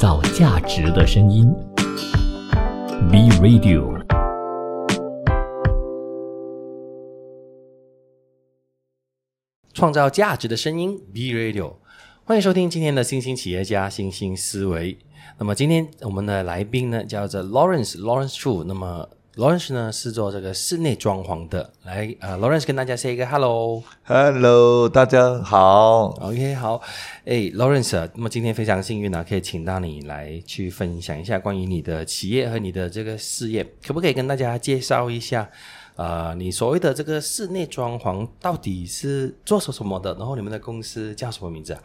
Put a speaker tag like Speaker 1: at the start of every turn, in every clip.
Speaker 1: 造价值的声音，B Radio。
Speaker 2: 创造价值的声音，B Radio。欢迎收听今天的新兴企业家新兴思维。那么今天我们的来宾呢，叫做 Lawrence Lawrence Chu。那么 Lawrence 呢是做这个室内装潢的。来，呃，Lawrence 跟大家 say 一个 hello。
Speaker 3: Hello，大家好。
Speaker 2: OK，好，哎，Lawrence，啊那么今天非常幸运呢、可以请到你来去分享一下关于你的企业和你的这个事业，可不可以跟大家介绍一下？呃，你所谓的这个室内装潢到底是做什么的？然后你们的公司叫什么名字啊？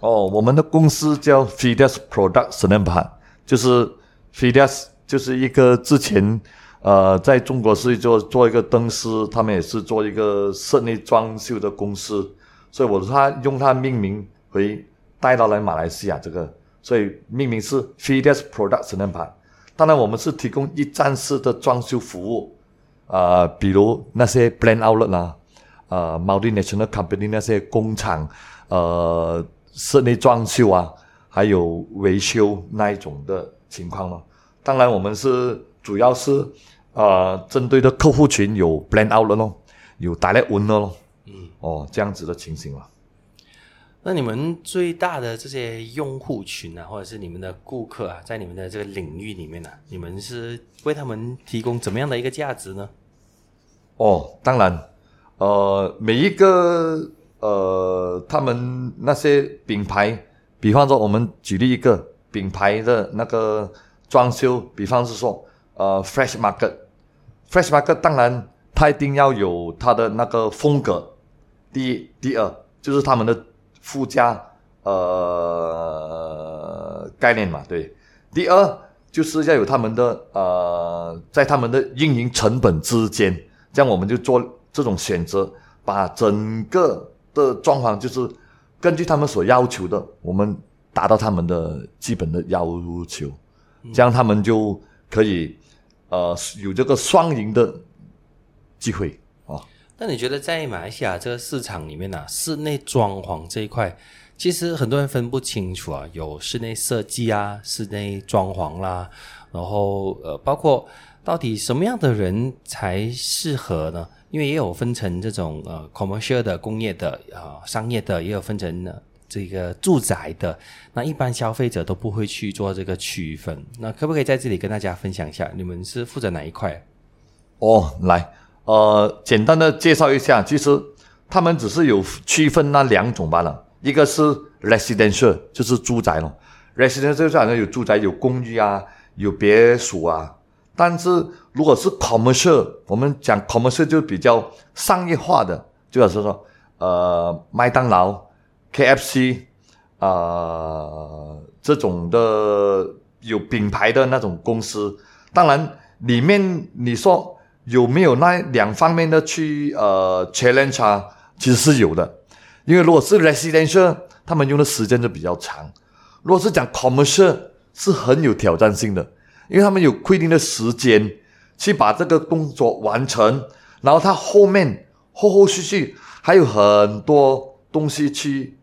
Speaker 3: 哦，我们的公司叫 Fides Product s e n a m p a 就是 Fides，就是一个之前呃在中国是做做一个灯饰，他们也是做一个室内装修的公司，所以我他用它命名回带到来马来西亚这个，所以命名是 Fides Product s e n 当然，我们是提供一站式的装修服务，呃，比如那些 brand outlet 啦、呃 multinational company 那些工厂，呃，室内装修啊，还有维修那一种的情况咯。当然，我们是主要是呃针对的客户群有 brand outlet 咯，有 direct owner 咯，嗯，哦，这样子的情形了。
Speaker 2: 那你们最大的这些用户群啊，或者是你们的顾客啊，在你们的这个领域里面呢、啊，你们是为他们提供怎么样的一个价值呢？
Speaker 3: 哦，当然，呃，每一个呃，他们那些品牌，比方说我们举例一个品牌的那个装修，比方是说呃，Fresh Market，Fresh Market 当然它一定要有它的那个风格。第一，第二就是他们的附加呃概念嘛，对。第二就是要有他们的呃，在他们的运营成本之间。这样我们就做这种选择，把整个的装潢就是根据他们所要求的，我们达到他们的基本的要求，这样他们就可以呃有这个双赢的机会啊。
Speaker 2: 那你觉得在马来西亚这个市场里面呢、啊，室内装潢这一块，其实很多人分不清楚啊，有室内设计啊，室内装潢啦，然后呃，包括到底什么样的人才适合呢？因为也有分成这种呃 commercial 的工业的啊、呃、商业的，也有分成呃这个住宅的。那一般消费者都不会去做这个区分。那可不可以在这里跟大家分享一下，你们是负责哪一块？
Speaker 3: 哦，来，呃，简单的介绍一下，其实他们只是有区分那两种罢了，一个是 residential，就是住宅咯，residential 就是好像有住宅、有公寓啊，有别墅啊。但是如果是 commercial，我们讲 commercial 就比较商业化的，就好像说呃麦当劳、KFC 呃这种的有品牌的那种公司，当然里面你说有没有那两方面的去呃 challenge，其实是有的，因为如果是 residential，他们用的时间就比较长，如果是讲 commercial，是很有挑战性的。因为他们有规定的时间去把这个工作完成，然后他后面后后续续还有很多东西去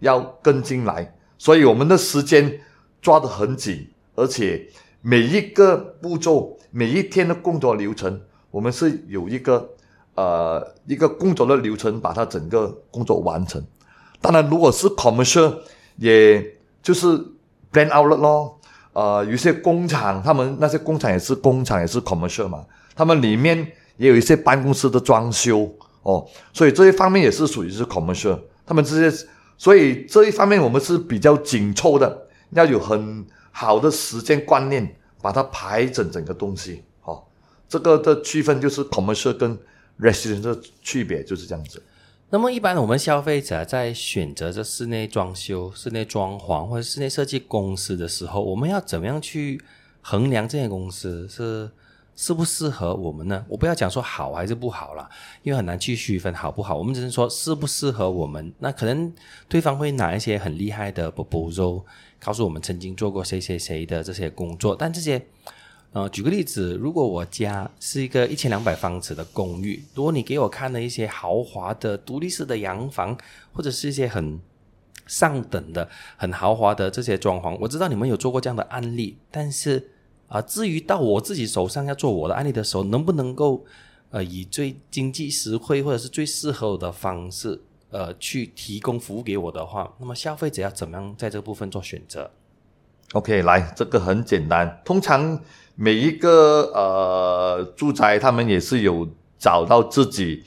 Speaker 3: 要跟进来，所以我们的时间抓得很紧，而且每一个步骤、每一天的工作流程，我们是有一个呃一个工作的流程，把它整个工作完成。当然，如果是 commercial，也就是 plan out 了咯。呃，有些工厂，他们那些工厂也是工厂，也是 commercial 嘛，他们里面也有一些办公室的装修哦，所以这一方面也是属于是 commercial。他们这些，所以这一方面我们是比较紧凑的，要有很好的时间观念，把它排整整个东西。哦，这个的区分就是 commercial 跟 resident 的区别就是这样子。
Speaker 2: 那么，一般我们消费者在选择这室内装修、室内装潢或者室内设计公司的时候，我们要怎么样去衡量这些公司是适不适合我们呢？我不要讲说好还是不好啦，因为很难去区分好不好。我们只是说适不适合我们。那可能对方会拿一些很厉害的 proposal 告诉我们曾经做过谁谁谁的这些工作，但这些。呃，举个例子，如果我家是一个一千两百方尺的公寓，如果你给我看了一些豪华的独立式的洋房，或者是一些很上等的、很豪华的这些装潢。我知道你们有做过这样的案例，但是啊、至于到我自己手上要做我的案例的时候，能不能够呃以最经济实惠或者是最适合我的方式呃去提供服务给我的话，那么消费者要怎么样在这个部分做选择
Speaker 3: ？OK，来，这个很简单。通常每一个呃住宅，他们也是有找到自己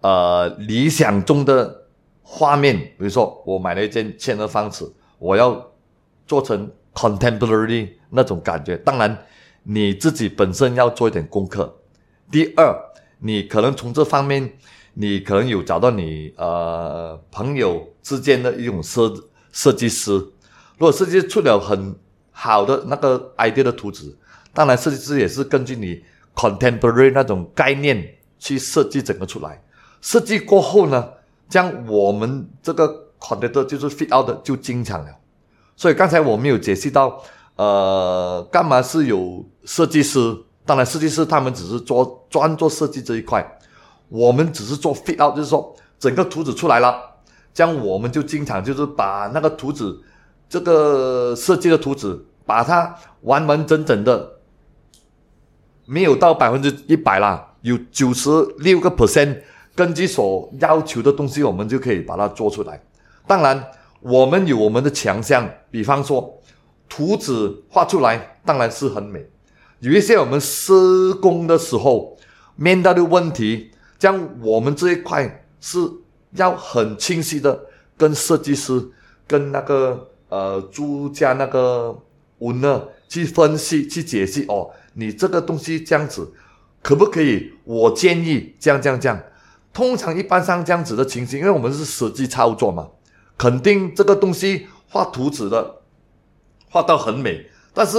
Speaker 3: 呃理想中的画面。比如说，我买了一间千二房子，我要做成 contemporary 那种感觉。当然，你自己本身要做一点功课。第二，你可能从这方面，你可能有找到你呃朋友之间的一种设设计师。如果设计出了很好的那个 idea 的图纸，当然设计师也是根据你 contemporary 那种概念去设计整个出来。设计过后呢，将我们这个 contractor 就是 fit out 的就经常了。所以刚才我们有解析到，呃，干嘛是有设计师？当然，设计师他们只是做专做设计这一块，我们只是做 fit out，就是说整个图纸出来了，这样我们就经常就是把那个图纸，这个设计的图纸，把它完完整整的，没有到百分之一百啦，有九十六个 percent，根据所要求的东西，我们就可以把它做出来。当然，我们有我们的强项，比方说图纸画出来，当然是很美。有一些我们施工的时候面对的问题，将我们这一块是要很清晰的跟设计师、跟那个呃租家那个文呢去分析、去解析哦，你这个东西这样子可不可以？我建议这样、这样、这样。通常一般上这样子的情形，因为我们是实际操作嘛，肯定这个东西画图纸的画到很美，但是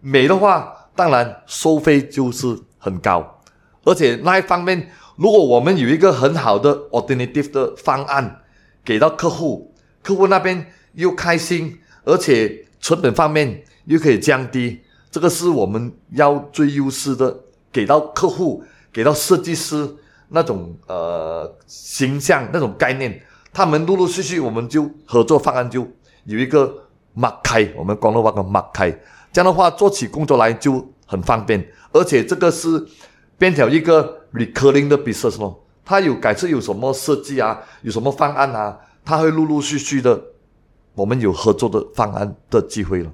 Speaker 3: 美的话。当然，收费就是很高，而且那一方面，如果我们有一个很好的 alternative 的方案给到客户，客户那边又开心，而且成本方面又可以降低，这个是我们要最优势的，给到客户，给到设计师那种呃形象那种概念，他们陆陆续续我们就合作方案就有一个擘开，我们广东话讲擘开。这样的话，做起工作来就很方便，而且这个是变成一个 recurring 的 business 咯。它有改次有什么设计啊，有什么方案啊，它会陆陆续续的，我们有合作的方案的机会了。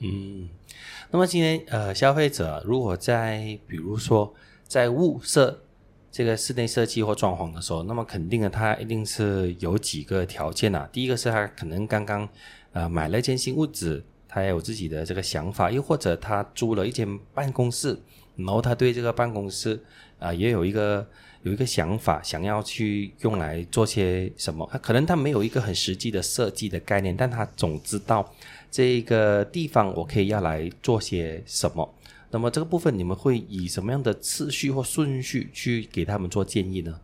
Speaker 2: 嗯，那么今天呃，消费者如果在比如说在物色这个室内设计或装潢的时候，那么肯定的，他一定是有几个条件啊。第一个是他可能刚刚呃买了一间新屋子。他也有自己的这个想法，又或者他租了一间办公室，然后他对这个办公室啊、也有一个有一个想法，想要去用来做些什么。他可能他没有一个很实际的设计的概念，但他总知道这个地方我可以要来做些什么。那么这个部分你们会以什么样的次序或顺序去给他们做建议呢？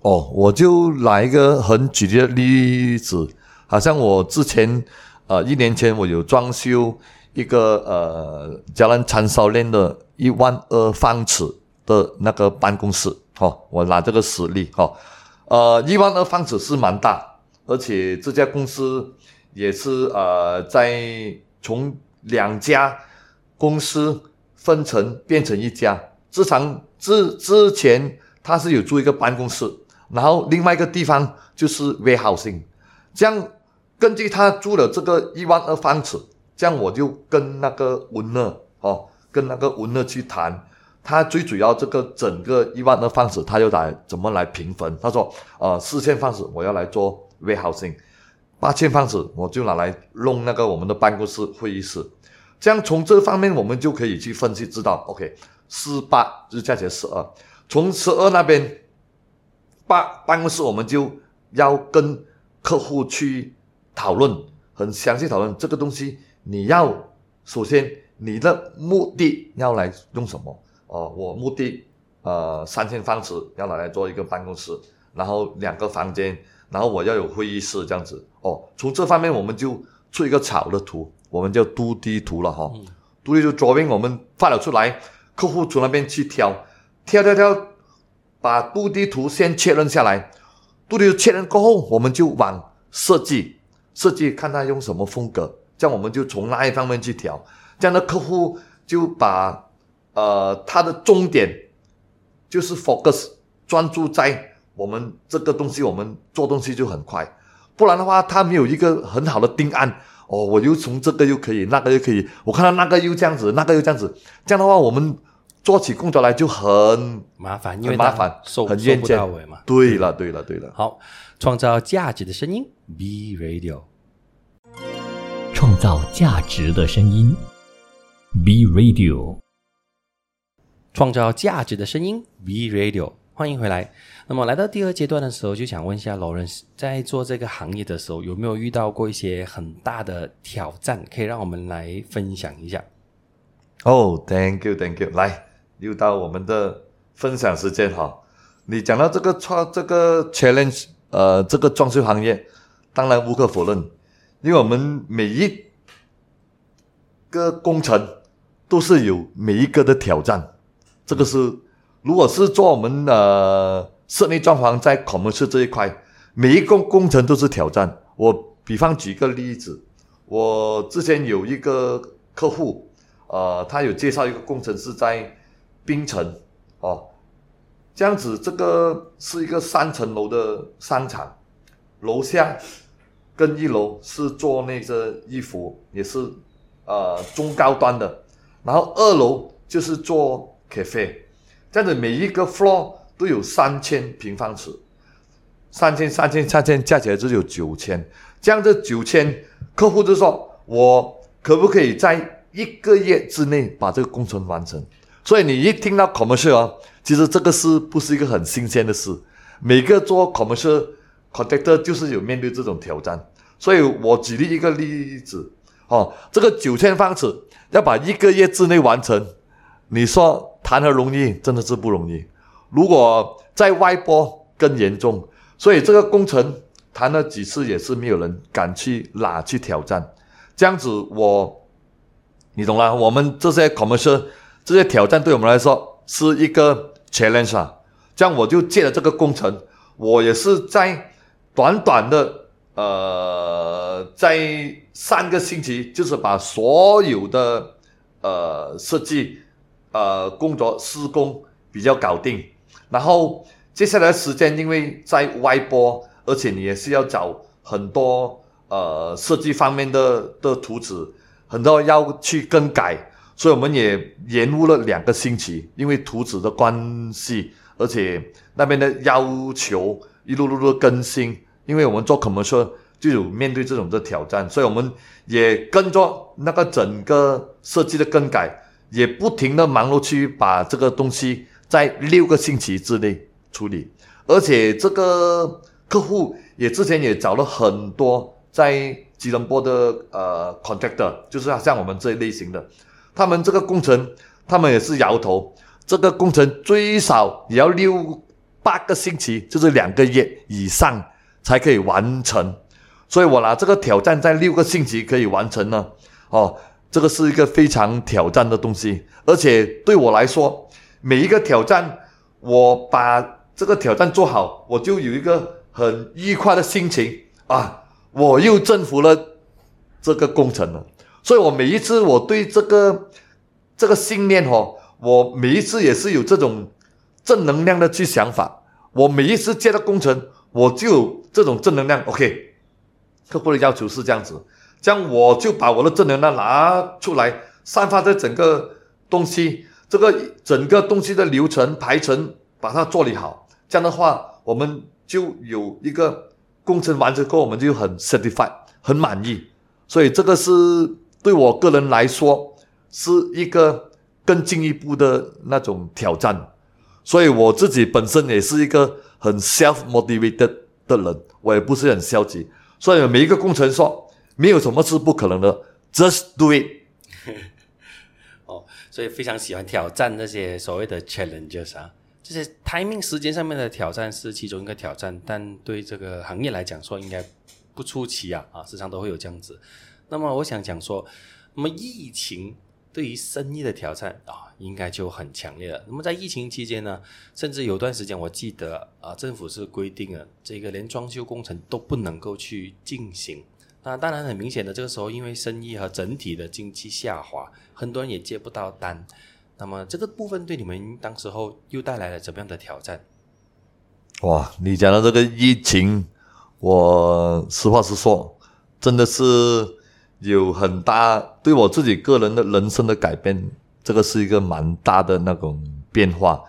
Speaker 3: 哦，我就来一个很举例的例子，好像我之前。呃，一年前我有装修一个呃，加兰长烧链的一万二方尺的那个办公室，哦，我拿这个实例，哦，呃，一万二方尺是蛮大，而且这家公司也是呃，在从两家公司分成变成一家，之前之之前他是有租一个办公室，然后另外一个地方就是 vhos 这样。根据他租了这个一万二方尺，这样我就跟那个文乐哦，跟那个文乐去谈，他最主要这个整个一万二方尺，他又来怎么来平分？他说，呃，四千方尺我要来做微耗性八千方尺我就拿来弄那个我们的办公室会议室，这样从这方面我们就可以去分析，知道 OK，四八就是加起来十二，从十二那边，八办公室我们就要跟客户去。讨论很详细讨论这个东西，你要首先你的目的要来用什么？哦，我目的呃三千方尺要拿来做一个办公室，然后两个房间，然后我要有会议室这样子。哦，从这方面我们就出一个草的图，我们叫都地图了哈。都地图桌面我们发了出来，客户从那边去挑，挑挑挑，把都地图先确认下来，都地图确认过后，我们就往设计。设计，看他用什么风格，这样我们就从那一方面去调。这样的客户就把呃他的重点就是 focus 专注在我们这个东西，我们做东西就很快。不然的话，他没有一个很好的定案哦，我又从这个又可以，那个又可以，我看到那个又这样子，那个又这样子，这样的话我们做起工作来就很
Speaker 2: 麻烦，因为
Speaker 3: 很麻烦，
Speaker 2: 收收不到尾嘛。
Speaker 3: 对了，对了，对了。
Speaker 2: 好，创造价值的声音，B Radio。
Speaker 1: 创造价值的声音，B Radio。
Speaker 2: 创造价值的声音，B Radio，欢迎回来。那么来到第二阶段的时候，就想问一下 Lawrence，在做这个行业的时候，有没有遇到过一些很大的挑战？可以让我们来分享一下。
Speaker 3: 哦、t h a n k you，Thank you。来，又到我们的分享时间哈。你讲到这个创这个 challenge，呃，这个装修行业，当然无可否认，因为我们每一个工程都是有每一个的挑战。这个是，如果是做我们呃室内装潢在 commercial 这一块，每一个工程都是挑战。我比方举一个例子，我之前有一个客户，呃，他有介绍一个工程师在槟城哦，这样子，这个是一个三层楼的商场，楼下跟一楼是做那个衣服，也是呃中高端的，然后二楼就是做 cafe，这样子每一个 floor 都有三千平方尺，三千三千三千加起来就有九千，这样这九千，客户就说我可不可以在一个月之内把这个工程完成？所以你一听到 commercial 啊，其实这个是不是一个很新鲜的事？每个做 commercial contractor 就是有面对这种挑战。所以我举例一个例子，哦，这个九千方尺要把一个月之内完成，你说谈何容易？真的是不容易。如果在外波更严重，所以这个工程谈了几次也是没有人敢去拉去挑战。这样子我，你懂了，我们这些 commercial 这些挑战对我们来说是一个 challenge 啊。这样我就借了这个工程，我也是在短短的呃，在三个星期，就是把所有的呃设计呃工作施工比较搞定，然后接下来时间，因为在外播，而且你也是要找很多呃设计方面的的图纸，很多要去更改，所以我们也延误了两个星期，因为图纸的关系，而且那边的要求一路路的更新，因为我们做 commercial 就有面对这种的挑战，所以我们也跟着那个整个设计的更改，也不停的忙碌去把这个东西在六个星期之内处理，而且这个客户也之前也找了很多在吉隆坡的呃 contractor，就是像我们这一类型的，他们这个工程他们也是摇头，这个工程最少也要六八个星期，就是两个月以上才可以完成。所以我拿这个挑战在六个星期可以完成呢，哦，这个是一个非常挑战的东西，而且对我来说，每一个挑战，我把这个挑战做好，我就有一个很愉快的心情啊，我又征服了这个工程了。所以我每一次我对这个这个信念哦，我每一次也是有这种正能量的去想法。我每一次接到工程，我就有这种正能量。OK。客户的要求是这样子，这样我就把我的正能量拿出来，散发在整个东西，这个整个东西的流程排程，把它做理好。这样的话，我们就有一个工程完成后，我们就很 satisfied，很满意。所以这个是对我个人来说是一个更进一步的那种挑战。所以我自己本身也是一个很 self motivated 的人，我也不是很消极。所以每一个工程说，没有什么是不可能的，just do it。
Speaker 2: 哦，所以非常喜欢挑战那些所谓的 challenges 啊，这些 timing 时间上面的挑战是其中一个挑战，但对这个行业来讲说应该不出奇啊啊，时常都会有这样子。那么我想讲说，那么疫情对于生意的挑战啊，应该就很强烈了。那么在疫情期间呢，甚至有段时间我记得啊，政府是规定了这个连装修工程都不能够去进行。那当然很明显的，这个时候因为生意和整体的经济下滑，很多人也接不到单。那么这个部分对你们当时候又带来了怎么样的挑战？
Speaker 3: 哇，你讲的这个疫情，我实话实说，真的是有很大对我自己个人的人生的改变，这个是一个蛮大的那种变化，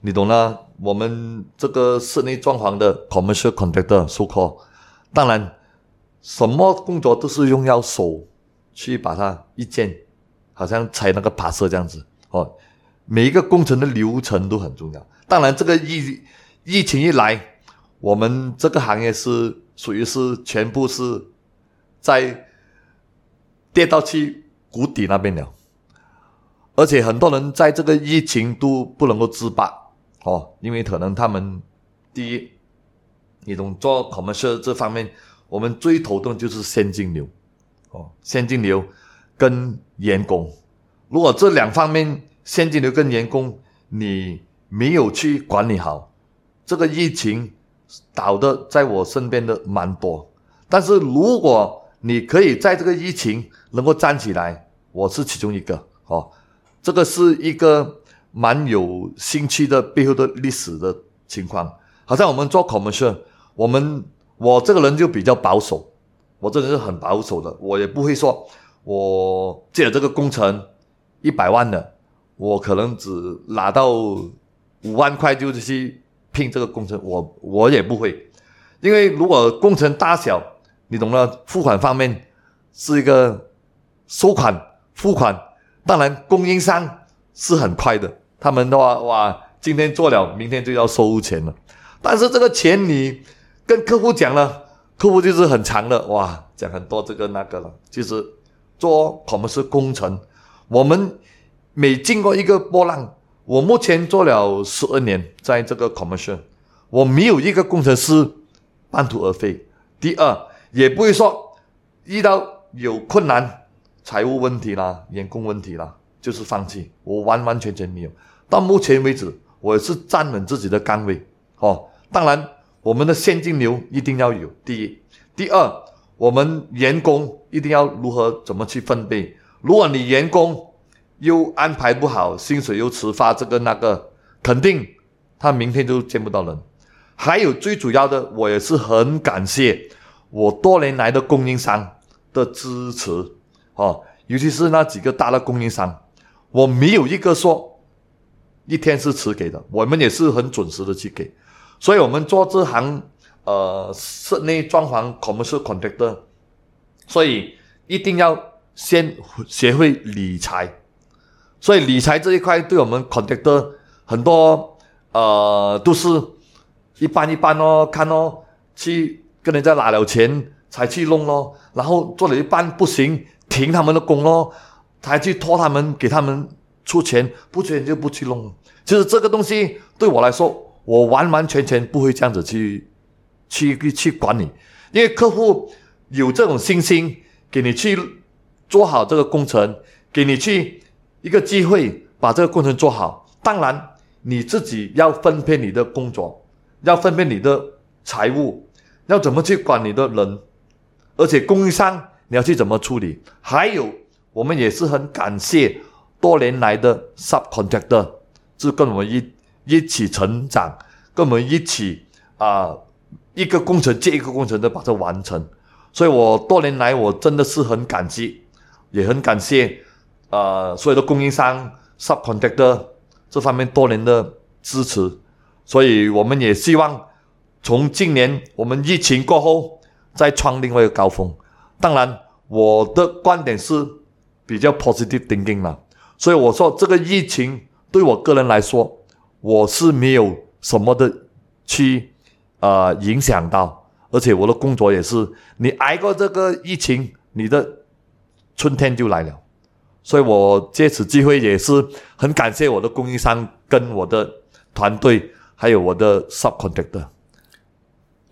Speaker 3: 你懂啦？我们这个室内装潢的 commercial contractor so call，当然什么工作都是用要手去把它一件，好像拆那个爬色这样子哦，每一个工程的流程都很重要。当然这个疫疫情一来，我们这个行业是属于是全部是在跌到去谷底那边了，而且很多人在这个疫情都不能够自拔。哦，因为可能他们第一，你懂做 commercial 这方面，我们最头痛就是现金流，哦，现金流跟员工，如果这两方面现金流跟员工你没有去管理好，这个疫情倒的在我身边的蛮多，但是如果你可以在这个疫情能够站起来，我是其中一个，哦，这个是一个。蛮有兴趣的背后的历史的情况，好像我们做 commercial，我们我这个人就比较保守，我这个人是很保守的，我也不会说我借了这个工程一百万的，我可能只拿到五万块就去拼这个工程，我我也不会，因为如果工程大小，你懂了，付款方面是一个收款付款，当然供应商是很快的。他们的话，哇，今天做了，明天就要收钱了。但是这个钱你跟客户讲了，客户就是很长的，哇，讲很多这个那个了。其实做我们是工程，我们每经过一个波浪，我目前做了十二年，在这个 commercial，我没有一个工程师半途而废。第二，也不会说遇到有困难、财务问题啦、员工问题啦，就是放弃。我完完全全没有。到目前为止，我是站稳自己的岗位，哦。当然，我们的现金流一定要有。第一，第二，我们员工一定要如何怎么去分配。如果你员工又安排不好，薪水又迟发，这个那个，肯定他明天就见不到人。还有最主要的，我也是很感谢我多年来的供应商的支持，哦，尤其是那几个大的供应商，我没有一个说。一天是迟给的，我们也是很准时的去给，所以我们做这行，呃，室内装潢 commercial contractor，所以一定要先学会理财，所以理财这一块对我们 contractor 很多，呃，都是一般一般哦，看哦，去跟人家拿了钱才去弄咯，然后做了一半不行，停他们的工咯，才去拖他们，给他们。出钱不出钱就不去弄，其实这个东西对我来说，我完完全全不会这样子去去去管理，因为客户有这种信心给你去做好这个工程，给你去一个机会把这个工程做好。当然你自己要分配你的工作，要分配你的财务，要怎么去管你的人，而且供应商你要去怎么处理。还有我们也是很感谢。多年来的 subcontractor 是跟我们一一起成长，跟我们一起啊一个工程接一个工程的把它完成，所以我多年来我真的是很感激，也很感谢啊所有的供应商 subcontractor 这方面多年的支持，所以我们也希望从今年我们疫情过后再创另外一个高峰。当然，我的观点是比较 positive thinking 了。所以我说，这个疫情对我个人来说，我是没有什么的去呃影响到，而且我的工作也是，你挨过这个疫情，你的春天就来了。所以我借此机会也是很感谢我的供应商跟我的团队，还有我的 subcontractor。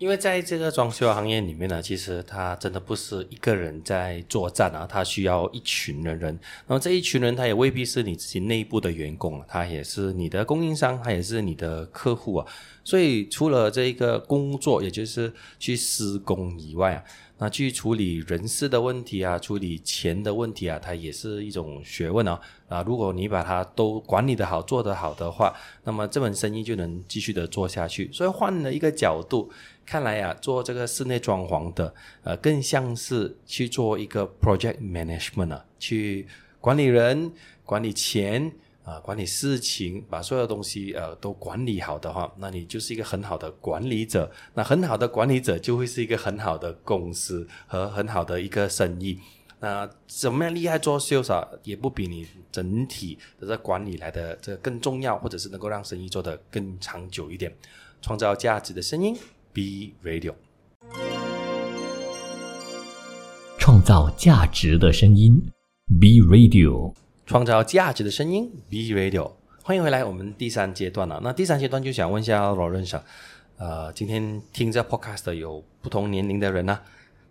Speaker 2: 因为在这个装修行业里面呢，其实他真的不是一个人在作战啊，他需要一群的人。然后这一群人，他也未必是你自己内部的员工啊，他也是你的供应商，他也是你的客户啊。所以除了这一个工作，也就是去施工以外啊，那去处理人事的问题啊，处理钱的问题啊，它也是一种学问哦。啊，如果你把它都管理的好、做得好的话，那么这门生意就能继续的做下去。所以换了一个角度，看来啊，做这个室内装潢的，呃，更像是去做一个 project management 啊，去管理人、管理钱。啊，管理事情，把所有东西呃都管理好的话，那你就是一个很好的管理者。那很好的管理者就会是一个很好的公司和很好的一个生意。那怎么样厉害做销售，也不比你整体的这管理来的这更重要，或者是能够让生意做得更长久一点。创造价值的声音，B Radio。
Speaker 1: 创造价值的声音，B Radio。
Speaker 2: 创造价值的声音，B Radio，欢迎回来。我们第三阶段了。那第三阶段就想问一下罗仁生，呃，今天听这 Podcast 的有不同年龄的人呢。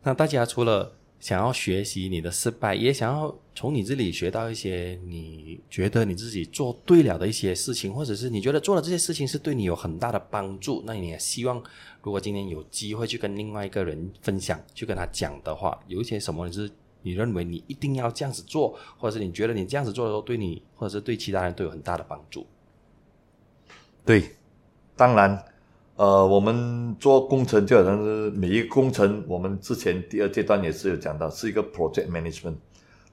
Speaker 2: 那大家除了想要学习你的失败，也想要从你这里学到一些你觉得你自己做对了的一些事情，或者是你觉得做了这些事情是对你有很大的帮助。那你也希望，如果今天有机会去跟另外一个人分享，去跟他讲的话，有一些什么是？你认为你一定要这样子做，或者是你觉得你这样子做的时候对你，或者是对其他人都有很大的帮助？
Speaker 3: 对，当然，呃，我们做工程就好像是每一个工程，我们之前第二阶段也是有讲到，是一个 project management。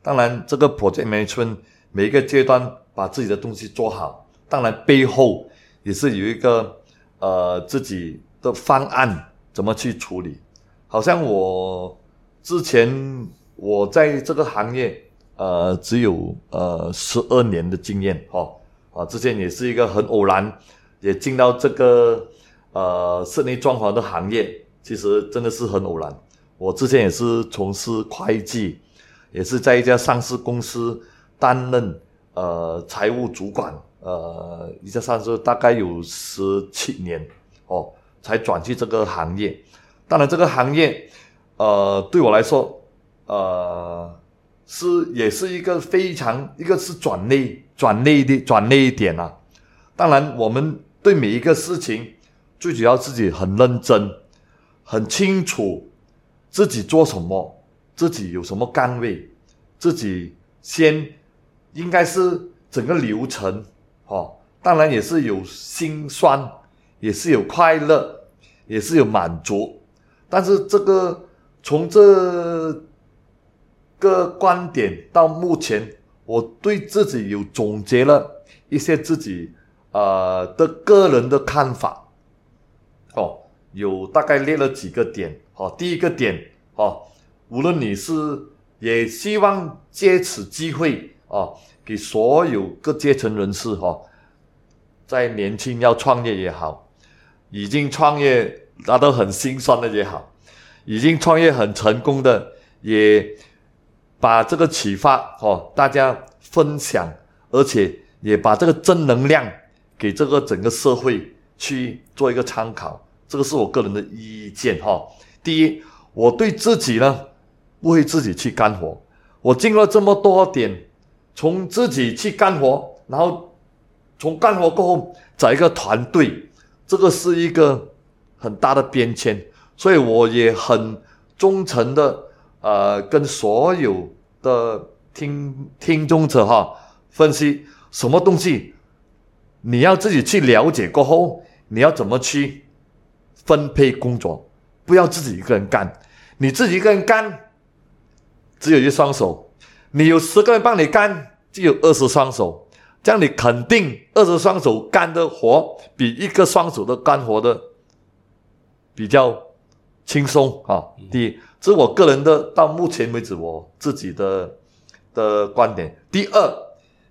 Speaker 3: 当然，这个 project management 每一个阶段把自己的东西做好，当然背后也是有一个呃自己的方案怎么去处理。好像我之前。我在这个行业，呃，只有呃十二年的经验，哈，啊，之前也是一个很偶然，也进到这个呃室内装潢的行业，其实真的是很偶然。我之前也是从事会计，也是在一家上市公司担任呃财务主管，呃，一家上市大概有十七年，哦，才转去这个行业。当然，这个行业，呃，对我来说。呃，是也是一个非常一个是转内转内的转内一点啊。当然，我们对每一个事情，最主要自己很认真，很清楚自己做什么，自己有什么岗位，自己先应该是整个流程哦。当然也是有心酸，也是有快乐，也是有满足。但是这个从这。个观点到目前，我对自己有总结了一些自己呃的个人的看法，哦，有大概列了几个点，哦，第一个点，哦，无论你是也希望借此机会，哦，给所有各阶层人士，哈，在年轻要创业也好，已经创业那都很心酸的也好，已经创业很成功的也。把这个启发哦，大家分享，而且也把这个正能量给这个整个社会去做一个参考，这个是我个人的意见哈。第一，我对自己呢不会自己去干活，我经过这么多点，从自己去干活，然后从干活过后找一个团队，这个是一个很大的变迁，所以我也很忠诚的。呃，跟所有的听听众者哈分析什么东西，你要自己去了解过后，你要怎么去分配工作，不要自己一个人干。你自己一个人干，只有一双手；你有十个人帮你干，就有二十双手。这样你肯定二十双手干的活，比一个双手的干活的比较轻松啊。第一。这是我个人的，到目前为止我自己的的观点。第二，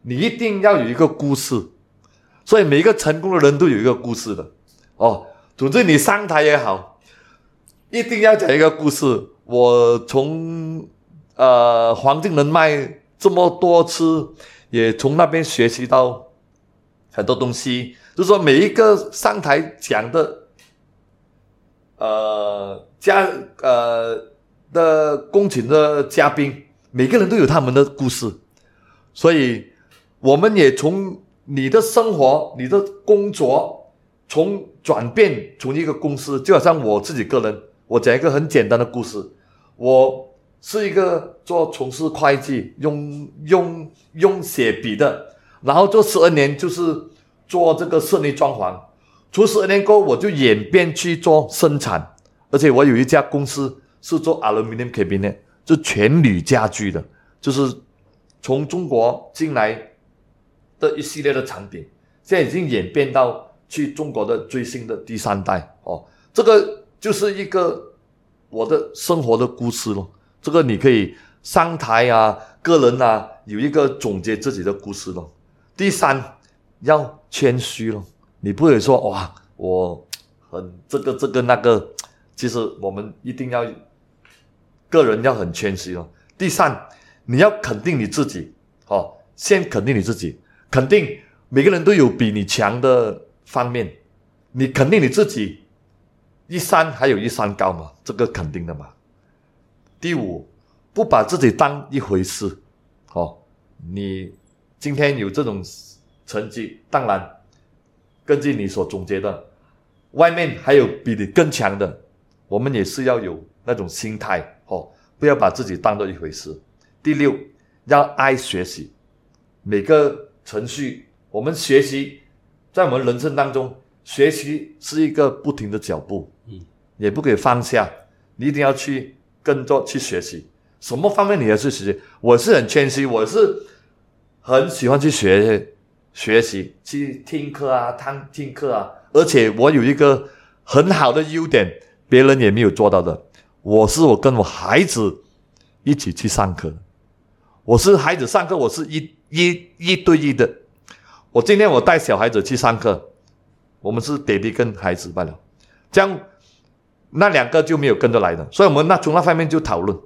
Speaker 3: 你一定要有一个故事，所以每一个成功的人都有一个故事的哦。总之，你上台也好，一定要讲一个故事。我从呃黄金人脉这么多次，也从那边学习到很多东西。就是说，每一个上台讲的，呃，嘉呃。的恭请的嘉宾，每个人都有他们的故事，所以我们也从你的生活、你的工作，从转变从一个公司，就好像我自己个人，我讲一个很简单的故事，我是一个做从事会计，用用用写笔的，然后做十二年就是做这个室内装潢，除十二年过后我就演变去做生产，而且我有一家公司是做 aluminum cabinet，就全铝家具的，就是从中国进来的一系列的产品，现在已经演变到去中国的最新的第三代哦，这个就是一个我的生活的故事咯。这个你可以上台啊，个人啊有一个总结自己的故事咯。第三要谦虚咯，你不会说哇我很这个这个那个，其实我们一定要个人要很谦虚咯。第三你要肯定你自己哦，先肯定你自己，肯定每个人都有比你强的方面，你肯定你自己，一山还有一山高嘛，这个肯定的嘛。第五，不把自己当一回事，哦，你今天有这种成绩，当然根据你所总结的，外面还有比你更强的，我们也是要有那种心态，哦，不要把自己当做一回事。第六，要爱学习，每个程序我们学习，在我们人生当中，学习是一个不停的脚步，嗯，也不可以放下，你一定要去。更多去学习，什么方面你要去学习？我是很谦虚，我是很喜欢去学学习，去听课啊，听听课啊。而且我有一个很好的优点，别人也没有做到的。我是我跟我孩子一起去上课，我是孩子上课，我是一一一对一的。我今天我带小孩子去上课，我们是爹地跟孩子罢了，这样。那两个就没有跟着来的，所以我们那从那方面就讨论，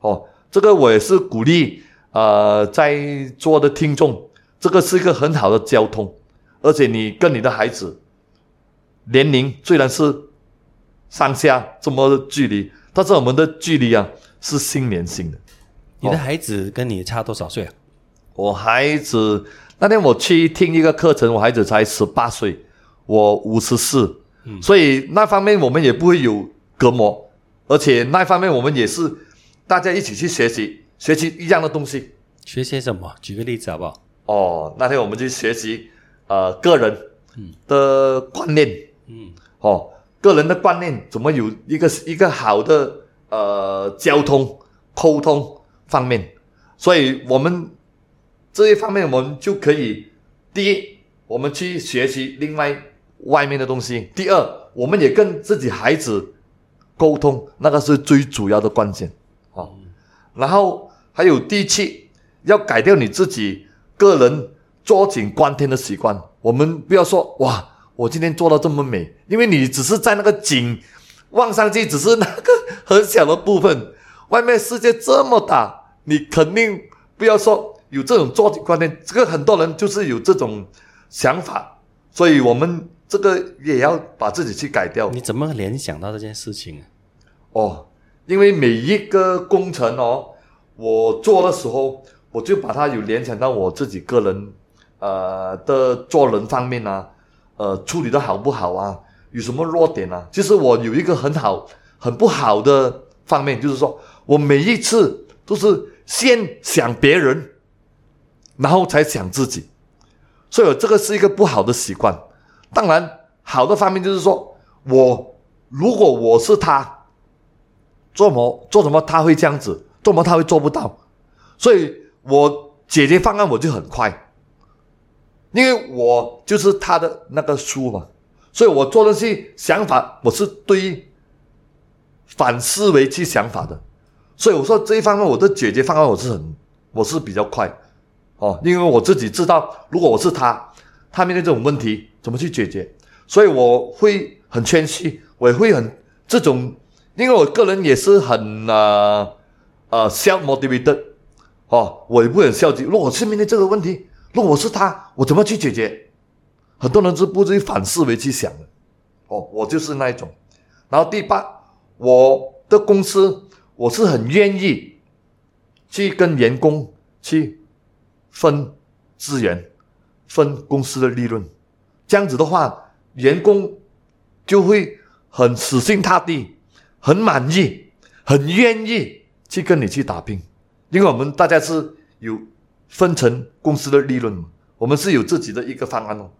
Speaker 3: 哦，这个我也是鼓励，呃，在座的听众，这个是一个很好的交通，而且你跟你的孩子年龄虽然是上下这么距离，但是我们的距离啊是心连心的。
Speaker 2: 你的孩子跟你差多少岁啊？
Speaker 3: 我孩子那天我去听一个课程，我孩子才十八岁，我五十四。所以那方面我们也不会有隔膜，而且那方面我们也是大家一起去学习，学习一样的东西。
Speaker 2: 学习什么？举个例子好不好？
Speaker 3: 哦，那天我们去学习呃个人的观念，嗯，哦，个人的观念怎么有一个一个好的呃交通沟通方面，所以我们这一方面我们就可以第一，我们去学习另外。外面的东西。第二，我们也跟自己孩子沟通，那个是最主要的关键啊。然后还有第七，要改掉你自己个人坐井观天的习惯。我们不要说哇，我今天做到这么美，因为你只是在那个井望上去，只是那个很小的部分。外面世界这么大，你肯定不要说有这种坐井观天。这个很多人就是有这种想法，所以我们。这个也要把自己去改掉。
Speaker 2: 你怎么联想到这件事情啊？
Speaker 3: 哦，因为每一个工程哦，我做的时候，我就把它有联想到我自己个人，呃的做人方面啊，呃处理的好不好啊，有什么弱点啊？其实我有一个很好、很不好的方面，就是说我每一次都是先想别人，然后才想自己，所以这个是一个不好的习惯。当然，好的方面就是说，我如果我是他，做么做什么他会这样子，做么他会做不到，所以我解决方案我就很快，因为我就是他的那个书嘛，所以我做东西想法我是对反思维去想法的，所以我说这一方面我的解决方案我是很我是比较快，哦，因为我自己知道，如果我是他，他面对这种问题。怎么去解决？所以我会很谦虚，我也会很这种，因为我个人也是很呃呃 self motivated 哦，我也不很消极。如果我是面对这个问题，如果我是他，我怎么去解决？很多人是不是反思维去想的？哦，我就是那一种。然后第八，我的公司我是很愿意去跟员工去分资源，分公司的利润。这样子的话，员工就会很死心塌地、很满意、很愿意去跟你去打拼，因为我们大家是有分成公司的利润嘛，我们是有自己的一个方案哦。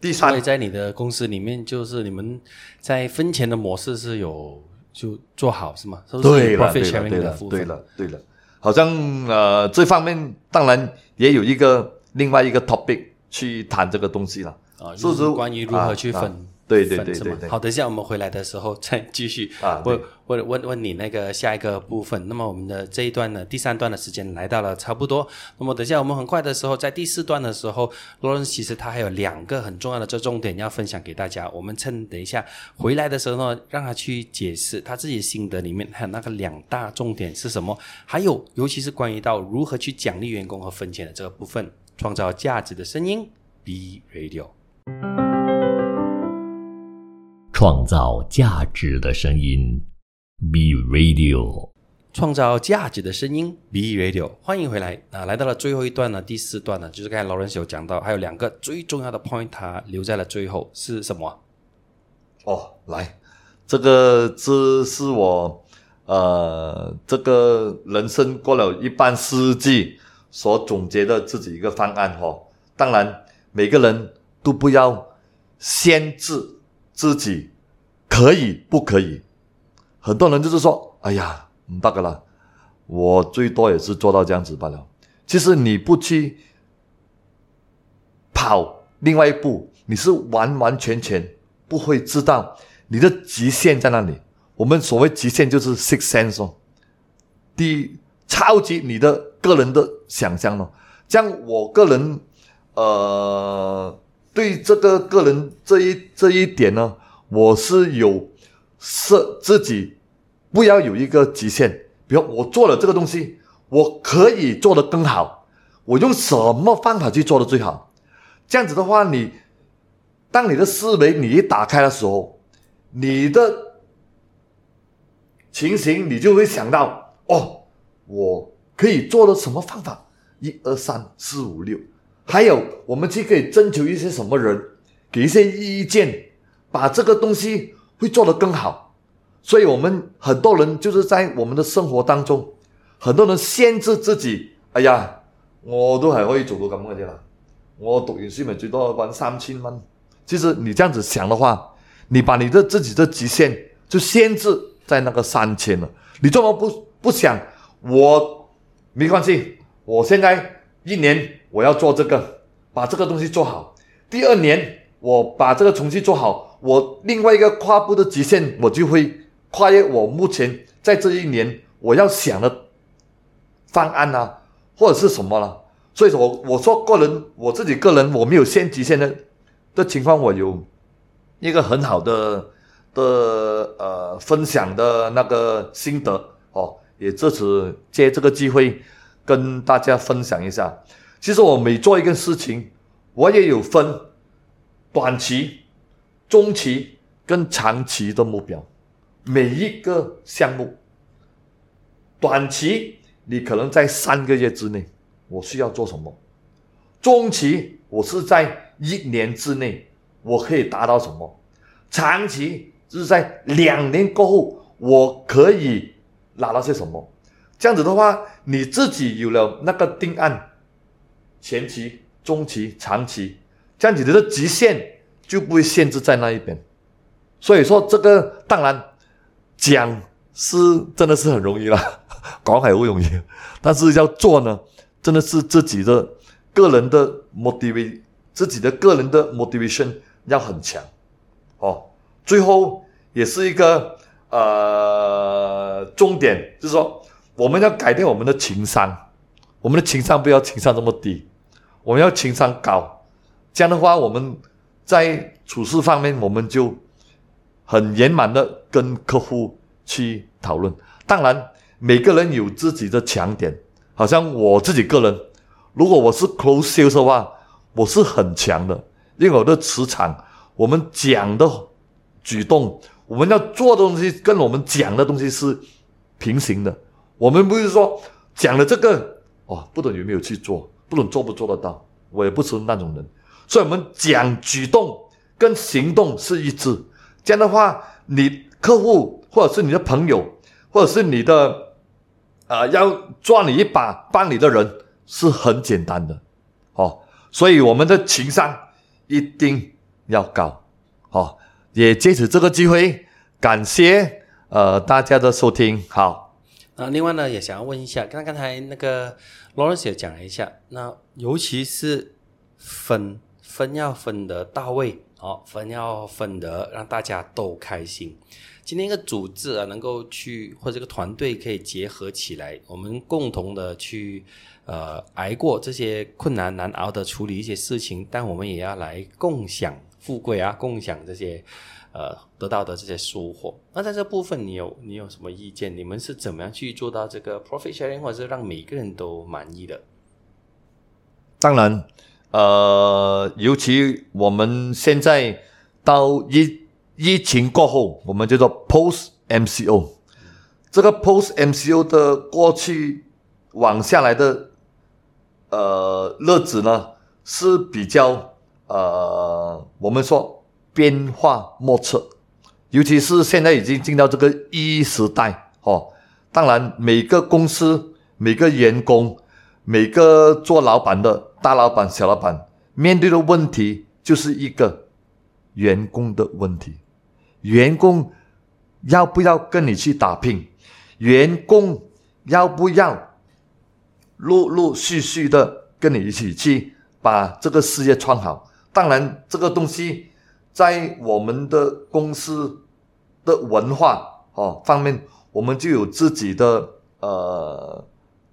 Speaker 3: 第三，
Speaker 2: 所以在你的公司里面，就是你们在分钱的模式是有就做好是吗？
Speaker 3: 对了对了对了对了，对了，好像呃这方面当然也有一个另外一个 topic 去谈这个东西了。
Speaker 2: 啊，
Speaker 3: 是
Speaker 2: 就是
Speaker 3: 是
Speaker 2: 关于如何去分。
Speaker 3: 啊啊对对对对对
Speaker 2: 好，等一下我们回来的时候再继续
Speaker 3: 啊
Speaker 2: 问
Speaker 3: 对
Speaker 2: 问问问你那个下一个部分。那么我们的这一段呢，第三段的时间来到了差不多。那么等一下我们很快的时候，在第四段的时候，罗伦其实他还有两个很重要的这重点要分享给大家。我们趁等一下回来的时候呢，让他去解释他自己心得里面还有那个两大重点是什么，还有尤其是关于到如何去奖励员工和分钱的这个部分，创造价值的声音，B Radio。
Speaker 1: 创造价值的声音，B Radio。
Speaker 2: 创造价值的声音，B Radio，欢迎回来啊！来到了最后一段呢，第四段呢，就是刚才劳伦有讲到，还有两个最重要的 point，他留在了最后是什么啊？
Speaker 3: 哦，来，这个这是我呃这个人生过了一半世纪所总结的自己一个方案、哦。当然，每个人都不要限制自己可以不可以。很多人就是说，哎呀，唔得噶啦，我最多也是做到这样子罢了。其实你不去跑另外一步，你是完完全全不会知道你的极限在哪里。我们所谓极限就是 six sense 哦，第一，超级你的个人的想象哦。这样，我个人呃对这个个人这一这一点呢，我是有设自己不要有一个极限。比如我做了这个东西，我可以做得更好，我用什么方法去做的最好？这样子的话，你当你的思维你一打开的时候，你的情形你就会想到，哦，我可以做的什么方法？一二三四五六，还有我们去可以征求一些什么人，给一些意见，把这个东西会做得更好。所以，我们很多人就是在我们的生活当中，很多人限制自己。哎呀，我都还可以做到咁嘅嘢啦。我读完书咪最多揾三千蚊。其实你这样子想的话，你把你的自己的极限就限制在那个三千了。你怎么不不想我没关系？我现在一年我要做这个，把这个东西做好。第二年我把这个重新做好，我另外一个跨步的极限我就会跨越我目前在这一年我要想的方案啊，或者是什么了。所以说我我說個人我自己个人我没有限极限的的情况，我有一个很好的的呃分享的那个心得哦，也这次借这个机会跟大家分享一下。其实我每做一件事情，我也有分短期、中期跟长期的目标。每一个项目，短期你可能在三个月之内，我需要做什么？中期我是在一年之内，我可以达到什么；长期是在两年过后，我可以拿到些什么？这样子的话，你自己有了那个定案，前期、中期、长期，这样子你的极限就不会限制在那一边。所以说，这个当然讲是真的是很容易啦，講係好容易，但是要做呢，真的是自己的个人的 motivation，自己的个人的 motivation 要很强哦。最后也是一个呃重点，就是说我们要改变我们的情商，我们的情商不要情商这么低，我们要情商高。这样的话，我们在处事方面，我们就很圆满的跟客户去讨论。当然，每个人有自己的强点，好像我自己个人，如果我是 close sales 的话，我是很强的，因为我的磁场，我们讲的举动，我们要做的东西跟我们讲的东西是平行的。我们不是说讲了这个，哦，不懂有没有去做，不懂做不做得到，我也不是那种人。所以，我们讲举动跟行动是一致。这样的话，你客户或者是你的朋友，或者是你的呃，要抓你一把、帮你的人是很简单的，哦，所以我们的情商一定要高，哦，也借此这个机会，感谢呃大家的收听，好，
Speaker 2: 那另外呢，也想要问一下，刚刚才那个 Lawrence 也讲了一下，那尤其是分分要分得到位，哦，分要分得让大家都开心。今天一个组织啊，能够去或者这个团队可以结合起来，我们共同的去呃挨过这些困难难熬的处理一些事情，但我们也要来共享富贵啊，共享这些呃得到的这些收获。那在这部分，你有你有什么意见？你们是怎么样去做到这个 profit sharing，或者是让每个人都满意的？
Speaker 3: 当然，呃，尤其我们现在到疫疫情过后，我们叫做 post MCO。这个 post MCO 的过去往下来的呃日子呢，是比较呃，我们说变化莫测，尤其是现在已经进到这个一时代哦。当然，每个公司、每个员工、每个做老板的大老板、小老板面对的问题，就是一个员工的问题。员工要不要跟你去打拼？员工要不要陆陆续续的跟你一起去把这个事业创好？当然，这个东西在我们的公司的文化哦方面，我们就有自己的呃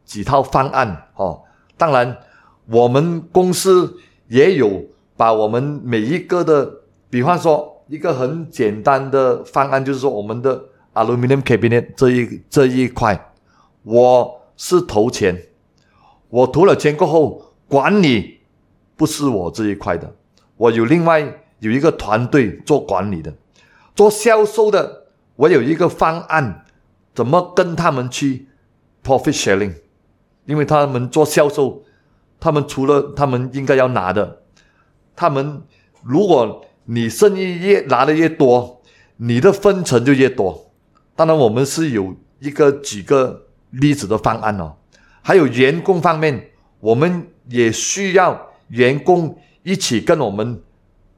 Speaker 3: 几套方案哦。当然，我们公司也有把我们每一个的，比方说一个很简单的方案，就是说我们的 aluminum cabinet 这一这一块，我是投钱，我投了钱过后，管理不是我这一块的，我有另外有一个团队做管理的，做销售的，我有一个方案，怎么跟他们去 profit sharing，因为他们做销售，他们除了他们应该要拿的，他们如果你生意越拿的越多，你的分成就越多。当然，我们是有一个几个例子的方案哦，还有员工方面，我们也需要员工一起跟我们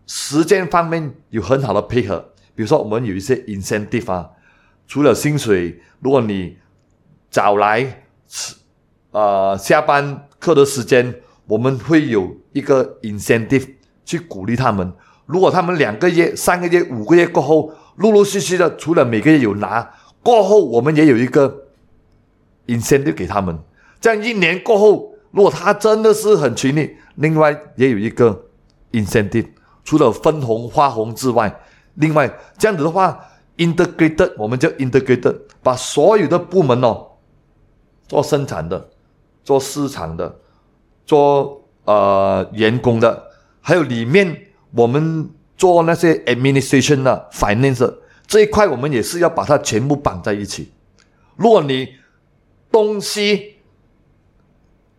Speaker 3: 时间方面有很好的配合。比如说，我们有一些 incentive 啊，除了薪水，如果你早来，呃，下班课的时间，我们会有一个 incentive 去鼓励他们。如果他们两个月、三个月、五个月过后，陆陆续续的，除了每个月有拿，过后我们也有一个 incentive 给他们。这样一年过后，如果他真的是很勤力，另外也有一个 incentive，除了分红、花红之外，另外这样子的话，integrated 我们叫 integrated，把所有的部门哦，做生产的、做市场的、做呃员工的，还有里面我们做那些 administration 的 finance 这一块，我们也是要把它全部绑在一起。如果你东西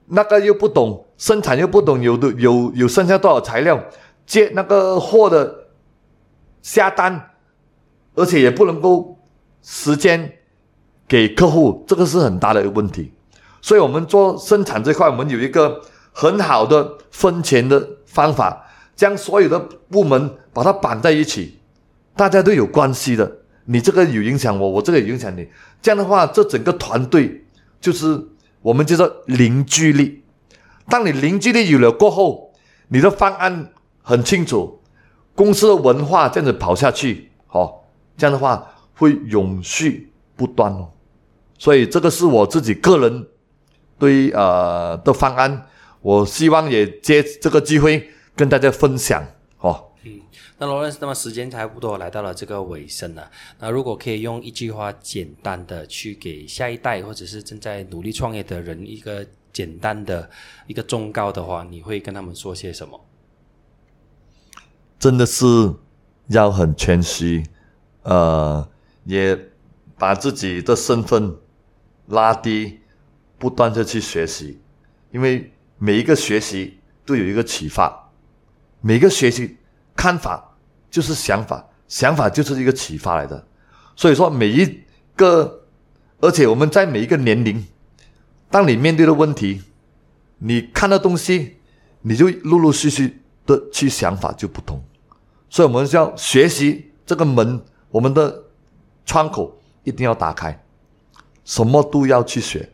Speaker 3: 那个又不懂，生产又不懂，有的有有剩下多少材料，接那个货的下单，而且也不能够时间给客户，这个是很大的一个问题。所以，我们做生产这块，我们有一个很好的分钱的方法，将所有的部门把它绑在一起，大家都有关系的。你这个有影响我，我这个有影响你，这样的话，这整个团队就是我们叫做凝聚力。当你凝聚力有了过后，你的方案很清楚，公司的文化这样子跑下去，哦，这样的话会永续不断哦。所以这个是我自己个人对呃的方案，我希望也借这个机会跟大家分享。
Speaker 2: 那罗伦斯，那么时间差不多来到了这个尾声了。那如果可以用一句话简单的去给下一代或者是正在努力创业的人一个简单的一个忠告的话，你会跟他们说些什么？
Speaker 3: 真的是要很谦虚，呃，也把自己的身份拉低，不断的去学习，因为每一个学习都有一个启发，每个学习看法就是想法，想法就是一个启发来的。所以说，每一个，而且我们在每一个年龄当你面对的问题，你看到东西，你就陆陆续续的去想法就不同。所以，我们要学习这个门，我们的窗口一定要打开，什么都要去学，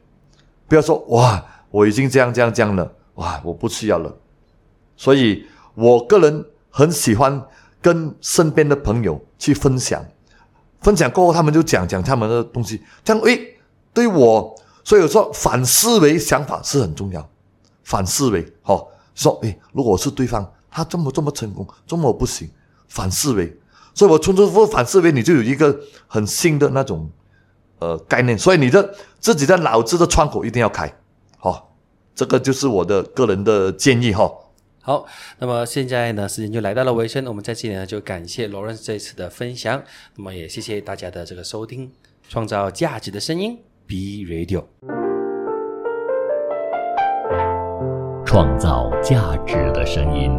Speaker 3: 不要说哇，我已经这样这样这样了，哇，我不需要了。所以我个人很喜欢跟身边的朋友去分享，分享过后，他们就讲讲他们的东西，这样诶，对我，所以我说反思维想法是很重要，反思维，好说诶，如果是对方他这么这么成功，这么不行。反思维，所以我重复反思维，你就有一个很新的那种呃概念。所以你的自己的脑子的窗口一定要开，好，这个就是我的个人的建议哈。
Speaker 2: 好，那么现在呢，时间就来到了尾声，我们在这里呢就感谢罗伦这一次的分享，那么也谢谢大家的这个收听，创造价值的声音，B Radio，
Speaker 1: 创造价值的声音。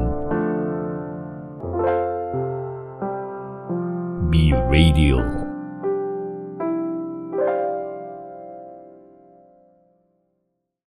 Speaker 1: B Radio。